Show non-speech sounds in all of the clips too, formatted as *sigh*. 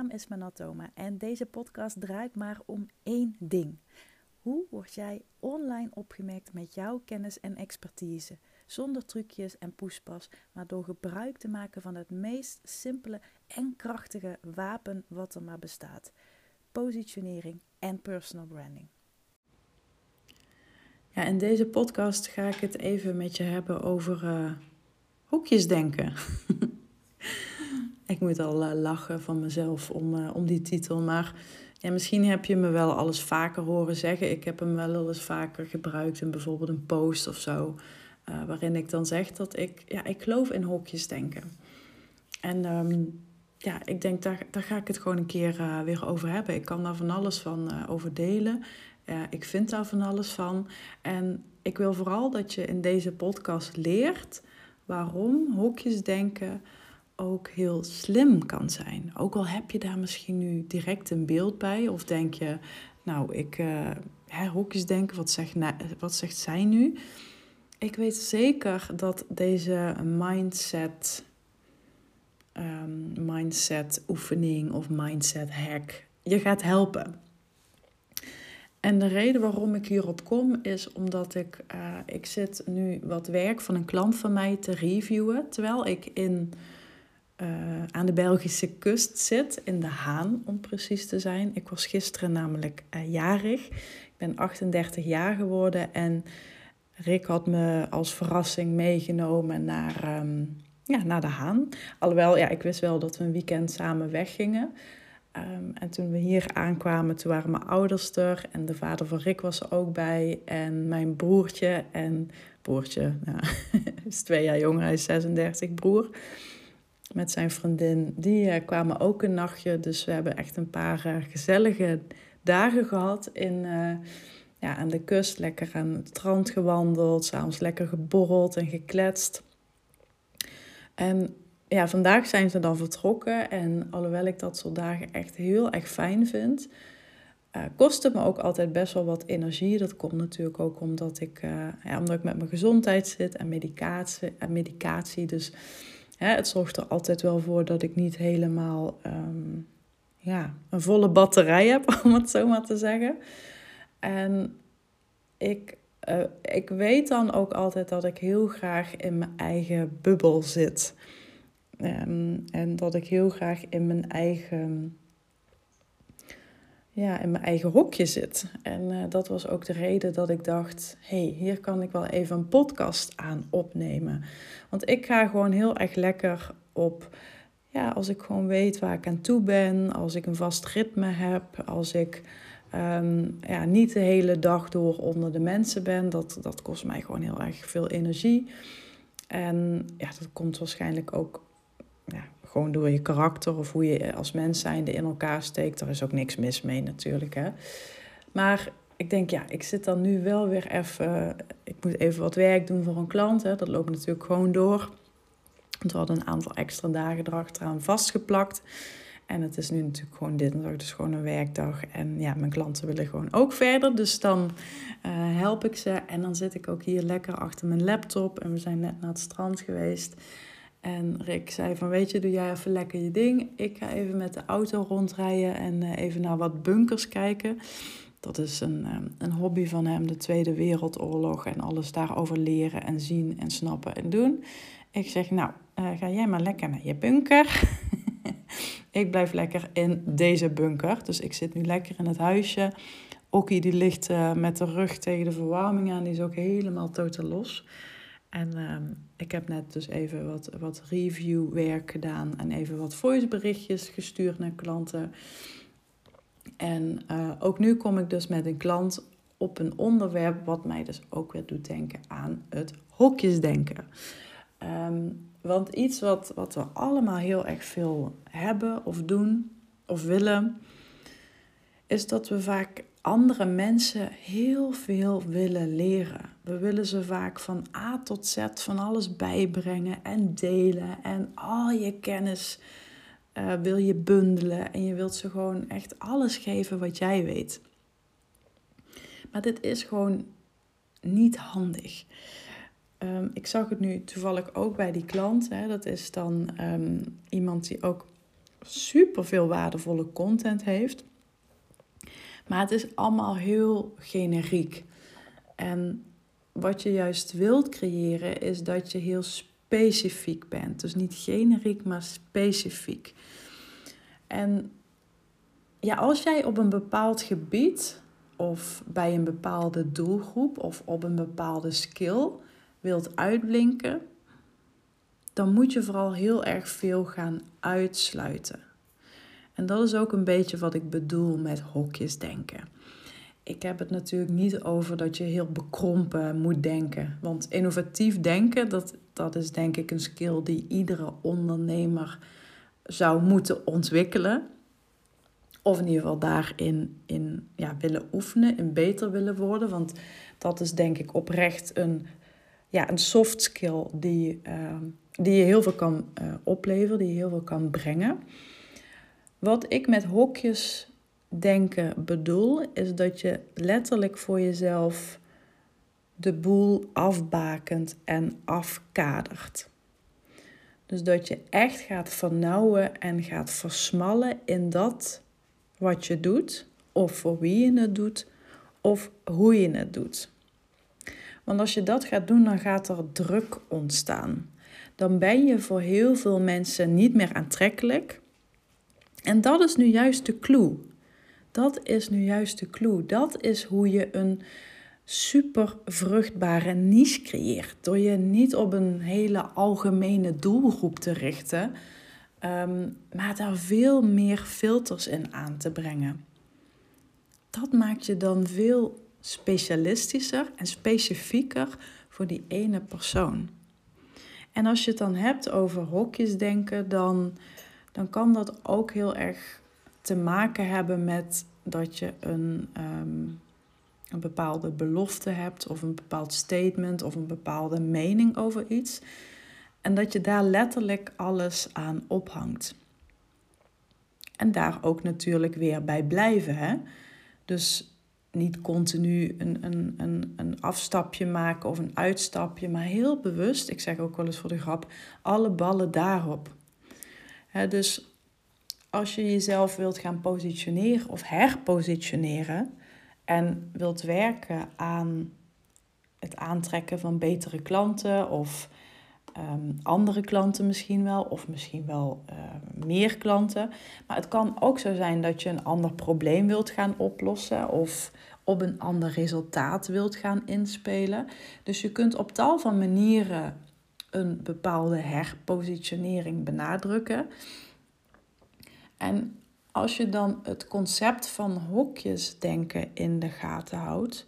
naam is Manatoma en deze podcast draait maar om één ding. Hoe word jij online opgemerkt met jouw kennis en expertise? Zonder trucjes en poespas, maar door gebruik te maken van het meest simpele en krachtige wapen wat er maar bestaat: positionering en personal branding. Ja, in deze podcast ga ik het even met je hebben over uh, hoekjes denken. *laughs* ik moet al uh, lachen van mezelf om, uh, om die titel, maar ja, misschien heb je me wel alles vaker horen zeggen. Ik heb hem wel eens vaker gebruikt in bijvoorbeeld een post of zo. Uh, waarin ik dan zeg dat ik, ja, ik geloof in hokjes denken. En um, ja, ik denk, daar, daar ga ik het gewoon een keer weer over hebben. Ik kan daar van alles van over delen. ik vind daar van alles van. En ik wil vooral dat je in deze podcast leert waarom hokjes denken ook heel slim kan zijn. Ook al heb je daar misschien nu direct een beeld bij, of denk je, nou, ik uh, denken, wat zegt, wat zegt zij nu? Ik weet zeker dat deze mindset, um, mindset oefening of mindset hack je gaat helpen. En de reden waarom ik hierop kom is omdat ik, uh, ik zit nu wat werk van een klant van mij te reviewen, terwijl ik in uh, aan de Belgische kust zit, in de Haan om precies te zijn. Ik was gisteren namelijk uh, jarig. Ik ben 38 jaar geworden en Rick had me als verrassing meegenomen naar, um, ja, naar de Haan. Alhoewel, ja, ik wist wel dat we een weekend samen weggingen. Um, en toen we hier aankwamen, toen waren mijn ouders er en de vader van Rick was er ook bij. En mijn broertje en broertje, nou, *laughs* is twee jaar jonger, hij is 36, broer met zijn vriendin. Die uh, kwamen ook een nachtje. Dus we hebben echt een paar uh, gezellige dagen gehad in, uh, ja, aan de kust. Lekker aan het strand gewandeld. S'avonds lekker geborreld en gekletst. En ja, vandaag zijn ze dan vertrokken. En alhoewel ik dat soort dagen echt heel erg fijn vind... Uh, kost het me ook altijd best wel wat energie. Dat komt natuurlijk ook omdat ik, ja, omdat ik met mijn gezondheid zit en medicatie. En medicatie dus het zorgt er altijd wel voor dat ik niet helemaal ehm, ja, een volle batterij heb, *laughs* om het zo maar te zeggen. En ik, uh, ik weet dan ook altijd dat ik heel graag in mijn eigen bubbel zit. Um, en dat ik heel graag in mijn eigen ja, in mijn eigen hokje zit. En uh, dat was ook de reden dat ik dacht: hey, hier kan ik wel even een podcast aan opnemen. Want ik ga gewoon heel erg lekker op. Ja, als ik gewoon weet waar ik aan toe ben, als ik een vast ritme heb, als ik um, ja, niet de hele dag door onder de mensen ben, dat, dat kost mij gewoon heel erg veel energie. En ja, dat komt waarschijnlijk ook gewoon door je karakter of hoe je als mens zijnde in elkaar steekt. Daar is ook niks mis mee natuurlijk. Hè? Maar ik denk, ja, ik zit dan nu wel weer even. Ik moet even wat werk doen voor een klant. Hè? Dat loopt natuurlijk gewoon door. Want we hadden een aantal extra dagen erachteraan vastgeplakt. En het is nu natuurlijk gewoon dinsdag, dus gewoon een werkdag. En ja, mijn klanten willen gewoon ook verder. Dus dan uh, help ik ze. En dan zit ik ook hier lekker achter mijn laptop. En we zijn net naar het strand geweest. En Rick zei van, weet je, doe jij even lekker je ding. Ik ga even met de auto rondrijden en uh, even naar wat bunkers kijken. Dat is een, um, een hobby van hem, de Tweede Wereldoorlog en alles daarover leren en zien en snappen en doen. Ik zeg, nou, uh, ga jij maar lekker naar je bunker. *laughs* ik blijf lekker in deze bunker. Dus ik zit nu lekker in het huisje. Okkie die ligt uh, met de rug tegen de verwarming aan. Die is ook helemaal totaal los. En uh, ik heb net dus even wat, wat reviewwerk gedaan en even wat voiceberichtjes gestuurd naar klanten. En uh, ook nu kom ik dus met een klant op een onderwerp wat mij dus ook weer doet denken aan het hokjesdenken. Um, want iets wat, wat we allemaal heel erg veel hebben of doen of willen, is dat we vaak andere mensen heel veel willen leren. We willen ze vaak van A tot Z van alles bijbrengen en delen. En al je kennis uh, wil je bundelen. En je wilt ze gewoon echt alles geven wat jij weet. Maar dit is gewoon niet handig. Um, ik zag het nu toevallig ook bij die klant. Hè. Dat is dan um, iemand die ook super veel waardevolle content heeft. Maar het is allemaal heel generiek. En wat je juist wilt creëren is dat je heel specifiek bent. Dus niet generiek, maar specifiek. En ja, als jij op een bepaald gebied of bij een bepaalde doelgroep of op een bepaalde skill wilt uitblinken, dan moet je vooral heel erg veel gaan uitsluiten. En dat is ook een beetje wat ik bedoel met hokjes denken. Ik heb het natuurlijk niet over dat je heel bekrompen moet denken. Want innovatief denken, dat, dat is denk ik een skill die iedere ondernemer zou moeten ontwikkelen. Of in ieder geval daarin in, ja, willen oefenen, in beter willen worden. Want dat is denk ik oprecht een, ja, een soft skill die, uh, die je heel veel kan uh, opleveren, die je heel veel kan brengen. Wat ik met hokjes denken bedoel, is dat je letterlijk voor jezelf de boel afbakent en afkadert. Dus dat je echt gaat vernauwen en gaat versmallen in dat wat je doet, of voor wie je het doet, of hoe je het doet. Want als je dat gaat doen, dan gaat er druk ontstaan. Dan ben je voor heel veel mensen niet meer aantrekkelijk. En dat is nu juist de clue. Dat is nu juist de clue. Dat is hoe je een super vruchtbare niche creëert. Door je niet op een hele algemene doelgroep te richten, Ehm, maar daar veel meer filters in aan te brengen. Dat maakt je dan veel specialistischer en specifieker voor die ene persoon. En als je het dan hebt over hokjes denken, dan, dan kan dat ook heel erg te maken hebben met dat je een, um, een bepaalde belofte hebt, of een bepaald statement, of een bepaalde mening over iets. En dat je daar letterlijk alles aan ophangt. En daar ook natuurlijk weer bij blijven. Hè? Dus niet continu een, een, een, een afstapje maken of een uitstapje, maar heel bewust, ik zeg ook wel eens voor de grap, alle ballen daarop. dus als je jezelf wilt gaan positioneren of herpositioneren en wilt werken aan het aantrekken van betere klanten of um, andere klanten misschien wel, of misschien wel uh, meer klanten. Maar het kan ook zo zijn dat je een ander probleem wilt gaan oplossen of op een ander resultaat wilt gaan inspelen. Dus je kunt op tal van manieren een bepaalde herpositionering benadrukken. En als je dan het concept van hokjes denken in de gaten houdt,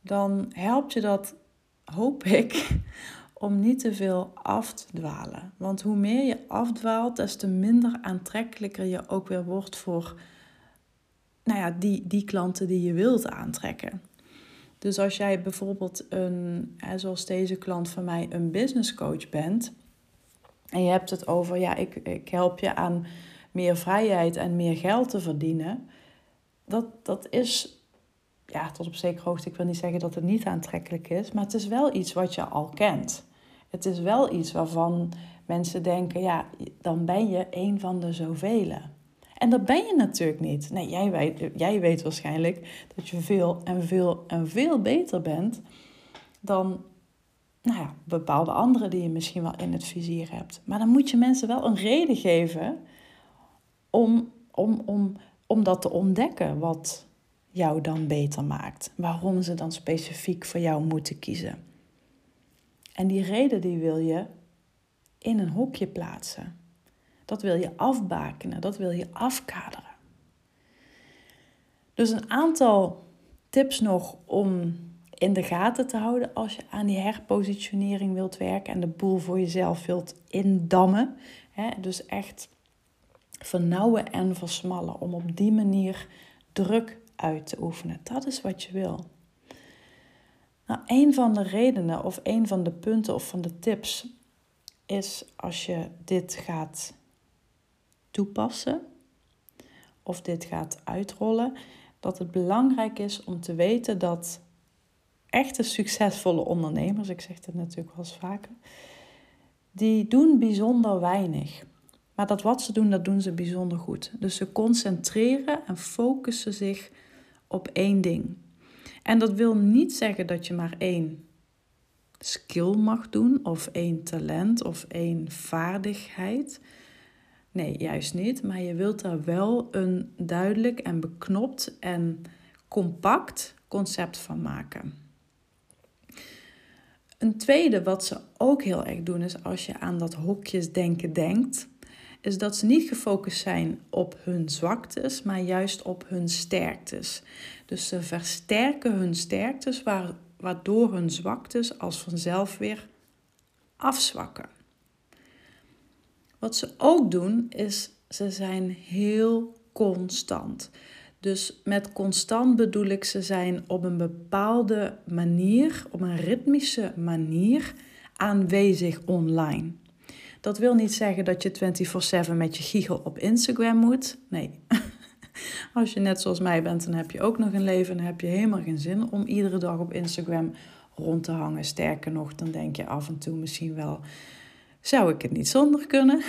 dan helpt je dat, hoop ik, *laughs* om niet te veel af te dwalen. Want hoe meer je afdwaalt, des te minder aantrekkelijker je ook weer wordt voor nou ja, die, die klanten die je wilt aantrekken. Dus als jij bijvoorbeeld een, zoals deze klant van mij, een business coach bent. En je hebt het over, ja, ik, ik help je aan meer vrijheid en meer geld te verdienen. Dat, dat is ja, tot op zekere hoogte, ik wil niet zeggen dat het niet aantrekkelijk is, maar het is wel iets wat je al kent. Het is wel iets waarvan mensen denken, ja, dan ben je een van de zoveel. En dat ben je natuurlijk niet. Nee, jij weet, jij weet waarschijnlijk dat je veel en veel en veel beter bent dan nou ja, bepaalde anderen die je misschien wel in het vizier hebt. Maar dan moet je mensen wel een reden geven om, om, om, om dat te ontdekken wat jou dan beter maakt. Waarom ze dan specifiek voor jou moeten kiezen. En die reden die wil je in een hokje plaatsen. Dat wil je afbakenen, dat wil je afkaderen. Dus een aantal tips nog om in de gaten te houden als je aan die herpositionering wilt werken en de boel voor jezelf wilt indammen. Dus echt vernauwen en versmallen om op die manier druk uit te oefenen. Dat is wat je wil. Nou, een van de redenen of een van de punten of van de tips is als je dit gaat toepassen of dit gaat uitrollen, dat het belangrijk is om te weten dat echte succesvolle ondernemers, ik zeg dit natuurlijk wel eens vaker, die doen bijzonder weinig. Maar dat wat ze doen, dat doen ze bijzonder goed. Dus ze concentreren en focussen zich op één ding. En dat wil niet zeggen dat je maar één skill mag doen, of één talent, of één vaardigheid. Nee, juist niet. Maar je wilt daar wel een duidelijk en beknopt en compact concept van maken. Een tweede wat ze ook heel erg doen is als je aan dat hokjesdenken denkt, is dat ze niet gefocust zijn op hun zwaktes, maar juist op hun sterktes. Dus ze versterken hun sterktes, waardoor hun zwaktes als vanzelf weer afzwakken. Wat ze ook doen, is ze zijn heel constant. Dus met constant bedoel ik ze zijn op een bepaalde manier, op een ritmische manier aanwezig online. Dat wil niet zeggen dat je 24/7 met je giegel op Instagram moet. Nee. *laughs* Als je net zoals mij bent, dan heb je ook nog een leven en heb je helemaal geen zin om iedere dag op Instagram rond te hangen. Sterker nog, dan denk je af en toe misschien wel, zou ik het niet zonder kunnen?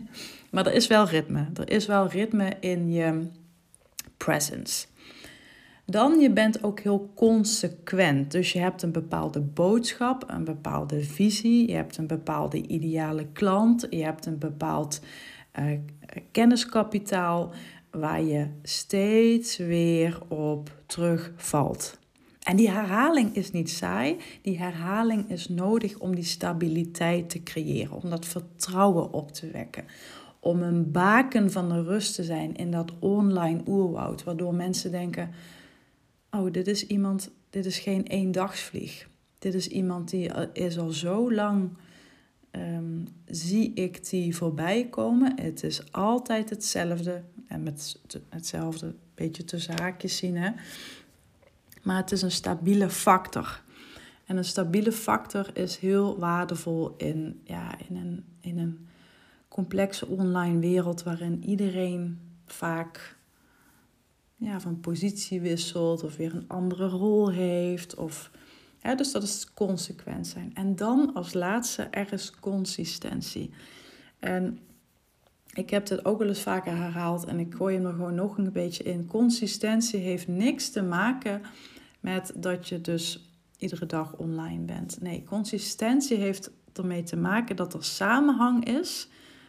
*laughs* maar er is wel ritme. Er is wel ritme in je presence. Dan, je bent ook heel consequent. Dus je hebt een bepaalde boodschap, een bepaalde visie, je hebt een bepaalde ideale klant, je hebt een bepaald uh, kenniskapitaal waar je steeds weer op terugvalt. En die herhaling is niet saai, die herhaling is nodig om die stabiliteit te creëren, om dat vertrouwen op te wekken, om een baken van de rust te zijn in dat online oerwoud, waardoor mensen denken: oh, dit is iemand, dit is geen eendagsvlieg. Dit is iemand die is al zo lang, um, zie ik die voorbij komen. Het is altijd hetzelfde. En met hetzelfde beetje tussen haakjes zien. Hè? Maar het is een stabiele factor. En een stabiele factor is heel waardevol in, ja, in, een, in een complexe online wereld waarin iedereen vaak ja, van positie wisselt of weer een andere rol heeft. Of, ja, dus dat is consequent zijn. En dan als laatste, er is consistentie. En ik heb dit ook wel eens vaker herhaald en ik gooi hem er gewoon nog een beetje in. Consistentie heeft niks te maken met dat je dus iedere dag online bent. Nee, consistentie heeft ermee te maken dat er samenhang is.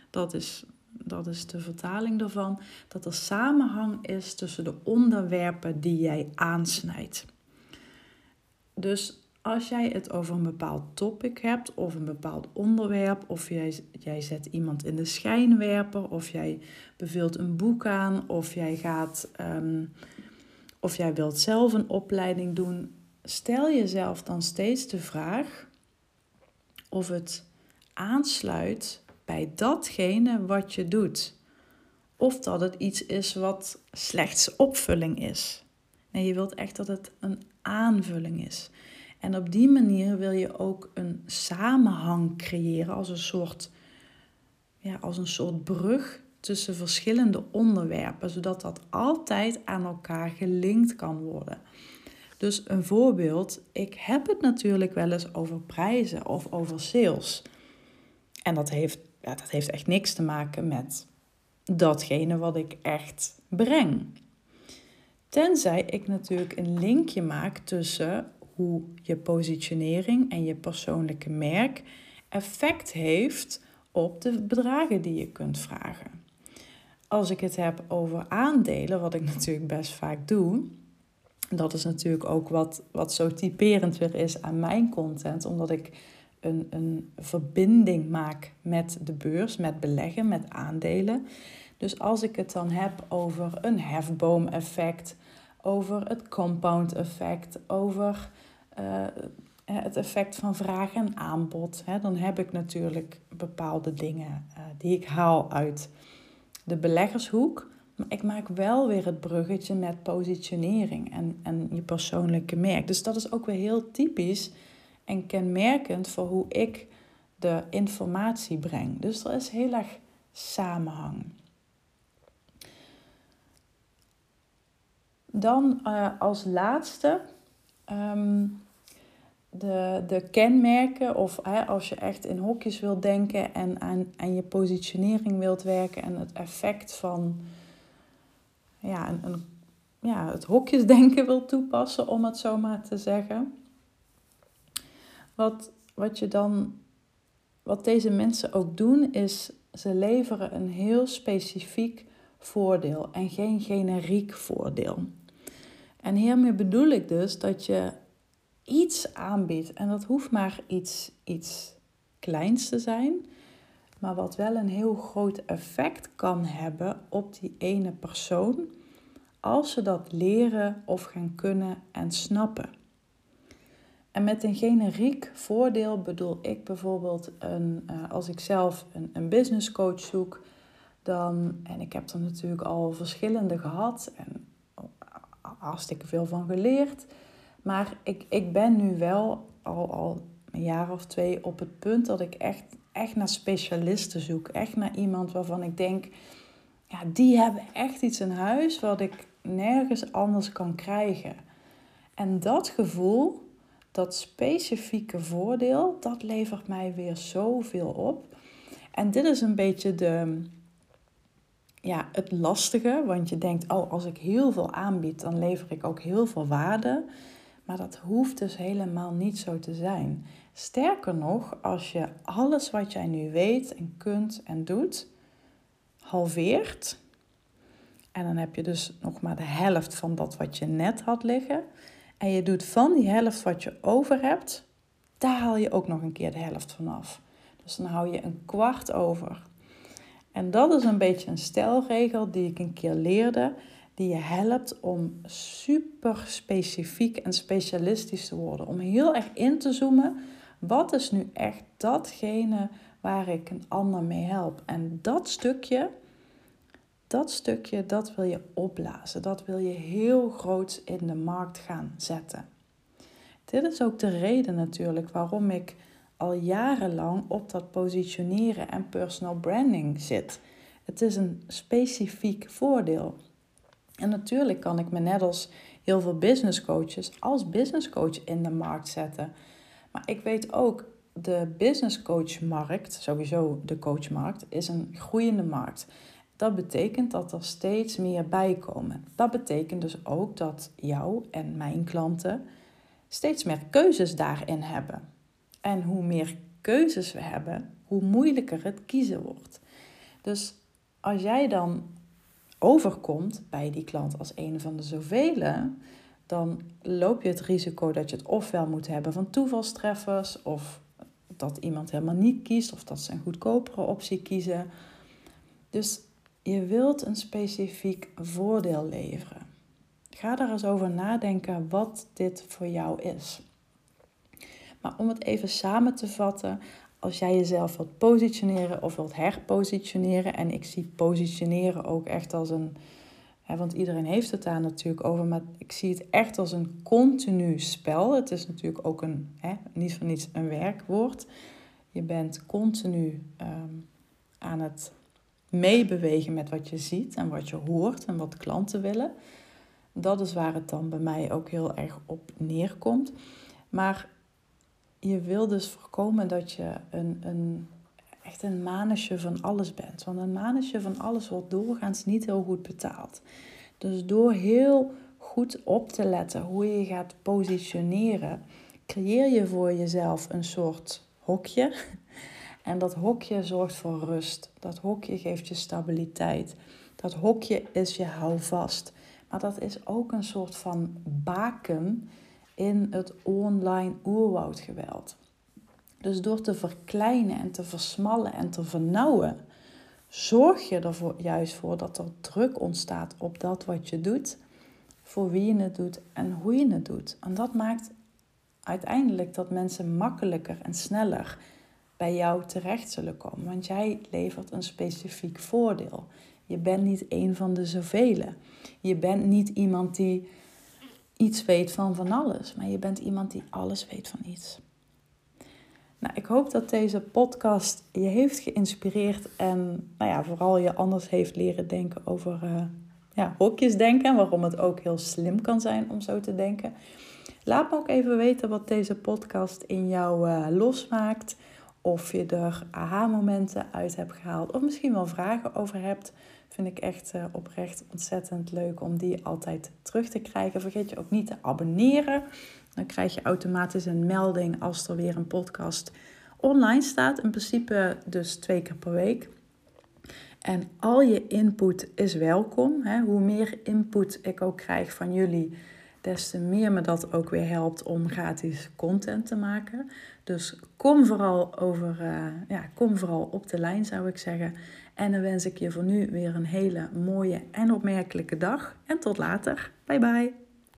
Dat is dat is de vertaling daarvan, dat er samenhang is tussen de onderwerpen die jij aansnijdt. Dus als jij het over een bepaald topic hebt of een bepaald onderwerp, of jij, jij zet iemand in de schijnwerper, of jij beveelt een boek aan, of jij gaat, ehm, of jij wilt zelf een opleiding doen, stel jezelf dan steeds de vraag of het aansluit bij datgene wat je doet. Of dat het iets is wat slechts opvulling is. Nee, je wilt echt dat het een aanvulling is. En op die manier wil je ook een samenhang creëren als een soort, ja, als een soort brug tussen verschillende onderwerpen, zodat dat altijd aan elkaar gelinkt kan worden. Dus een voorbeeld, ik heb het natuurlijk wel eens over prijzen of over sales. En dat heeft ja, dat heeft echt niks te maken met datgene wat ik echt breng. Tenzij ik natuurlijk een linkje maak tussen hoe je positionering en je persoonlijke merk effect heeft op de bedragen die je kunt vragen. Als ik het heb over aandelen, wat ik *laughs* natuurlijk best vaak doe, dat is natuurlijk ook wat, wat zo typerend weer is aan mijn content, omdat ik een, een verbinding maak met de beurs, met beleggen, met aandelen. Dus als ik het dan heb over een hefboom-effect, over het compound-effect, over uh, het effect van vraag en aanbod, hè, dan heb ik natuurlijk bepaalde dingen uh, die ik haal uit de beleggershoek. Maar ik maak wel weer het bruggetje met positionering en, en je persoonlijke merk. Dus dat is ook weer heel typisch en kenmerkend voor hoe ik de informatie breng. Dus er is heel erg samenhang. Dan uh, als laatste, um, de, de kenmerken, of als je echt in hokjes wilt denken en aan, aan je positionering wilt werken en het effect van ja, een, een, ja, het hokjesdenken wil toepassen, om het zo maar te zeggen. Wat, wat je dan, wat deze mensen ook doen, is ze leveren een heel specifiek voordeel en geen generiek voordeel. En hiermee bedoel ik dus dat je iets aanbiedt. En dat hoeft maar iets, iets kleins te zijn, maar wat wel een heel groot effect kan hebben op die ene persoon als ze dat leren of gaan kunnen en snappen. En met een generiek voordeel bedoel ik bijvoorbeeld een, uh, als ik zelf een, een business coach zoek, dan, en ik heb er natuurlijk al verschillende gehad en hartstikke veel van geleerd. Maar ik, ik ben nu wel al, al een jaar of twee op het punt dat ik echt, echt naar specialisten zoek. Echt naar iemand waarvan ik denk, ja, die hebben echt iets in huis wat ik nergens anders kan krijgen. En dat gevoel, dat specifieke voordeel, dat levert mij weer zoveel op. En dit is een beetje de, ja, het lastige, want je denkt, oh, als ik heel veel aanbied, dan lever ik ook heel veel waarde. Maar dat hoeft dus helemaal niet zo te zijn. Sterker nog, als je alles wat jij nu weet en kunt en doet, halveert. En dan heb je dus nog maar de helft van dat wat je net had liggen. En je doet van die helft wat je over hebt, daar haal je ook nog een keer de helft van af. Dus dan hou je een kwart over. En dat is een beetje een stelregel die ik een keer leerde die je helpt om super specifiek en specialistisch te worden. Om heel erg in te zoomen. Wat is nu echt datgene waar ik een ander mee help? En dat stukje, dat stukje, dat wil je opblazen. Dat wil je heel groot in de markt gaan zetten. Dit is ook de reden natuurlijk waarom ik al jarenlang op dat positioneren en personal branding zit. Het is een specifiek voordeel. En natuurlijk kan ik me net als heel veel business coaches als business coach in de markt zetten. Maar ik weet ook, de business coach markt, sowieso de coachmarkt, is een groeiende markt. Dat betekent dat er steeds meer bij komen. Dat betekent dus ook dat jou en mijn klanten steeds meer keuzes daarin hebben. En hoe meer keuzes we hebben, hoe moeilijker het kiezen wordt. Dus als jij dan overkomt bij die klant als een van de zoveel, dan loop je het risico dat je het ofwel moet hebben van toevalstreffers, of dat iemand helemaal niet kiest, of dat ze een goedkopere optie kiezen. Dus je wilt een specifiek voordeel leveren. Ga daar eens over nadenken wat dit voor jou is. Maar om het even samen te vatten, als jij jezelf wilt positioneren of wilt herpositioneren. En ik zie positioneren ook echt als een. Hè, want iedereen heeft het daar natuurlijk over. Maar ik zie het echt als een continu spel. Het is natuurlijk ook een, hè, niet van niets een werkwoord. Je bent continu ehm, aan het meebewegen met wat je ziet en wat je hoort en wat klanten willen. Dat is waar het dan bij mij ook heel erg op neerkomt. Maar je wil dus voorkomen dat je een, een, echt een manusje van alles bent. Want een manusje van alles wordt doorgaans niet heel goed betaald. Dus door heel goed op te letten hoe je gaat positioneren, creëer je voor jezelf een soort hokje. En dat hokje zorgt voor rust. Dat hokje geeft je stabiliteit. Dat hokje is je houvast. Maar dat is ook een soort van baken in het online oerwoudgeweld. Dus door te verkleinen en te versmallen en te vernauwen, zorg je er juist voor dat er druk ontstaat op dat wat je doet, voor wie je het doet en hoe je het doet. En dat maakt uiteindelijk dat mensen makkelijker en sneller bij jou terecht zullen komen, want jij levert een specifiek voordeel. Je bent niet een van de zoveel. Je bent niet iemand die iets weet van van alles, maar je bent iemand die alles weet van iets. Nou, ik hoop dat deze podcast je heeft geïnspireerd en nou ja, vooral je anders heeft leren denken over uh, ja, hokjes denken. Waarom het ook heel slim kan zijn om zo te denken. Laat me ook even weten wat deze podcast in jou uh, losmaakt. Of je er aha-momenten uit hebt gehaald. Of misschien wel vragen over hebt. Vind ik echt uh, oprecht ontzettend leuk om die altijd terug te krijgen. Vergeet je ook niet te abonneren. Dan krijg je automatisch een melding als er weer een podcast online staat. In principe dus twee keer per week. En al je input is welkom. Hoe meer input ik ook krijg van jullie, te meer me dat ook weer helpt om gratis content te maken. Dus kom vooral, over, uh, ja, kom vooral op de lijn, zou ik zeggen. En dan wens ik je voor nu weer een hele mooie en opmerkelijke dag. En tot later. Bye bye.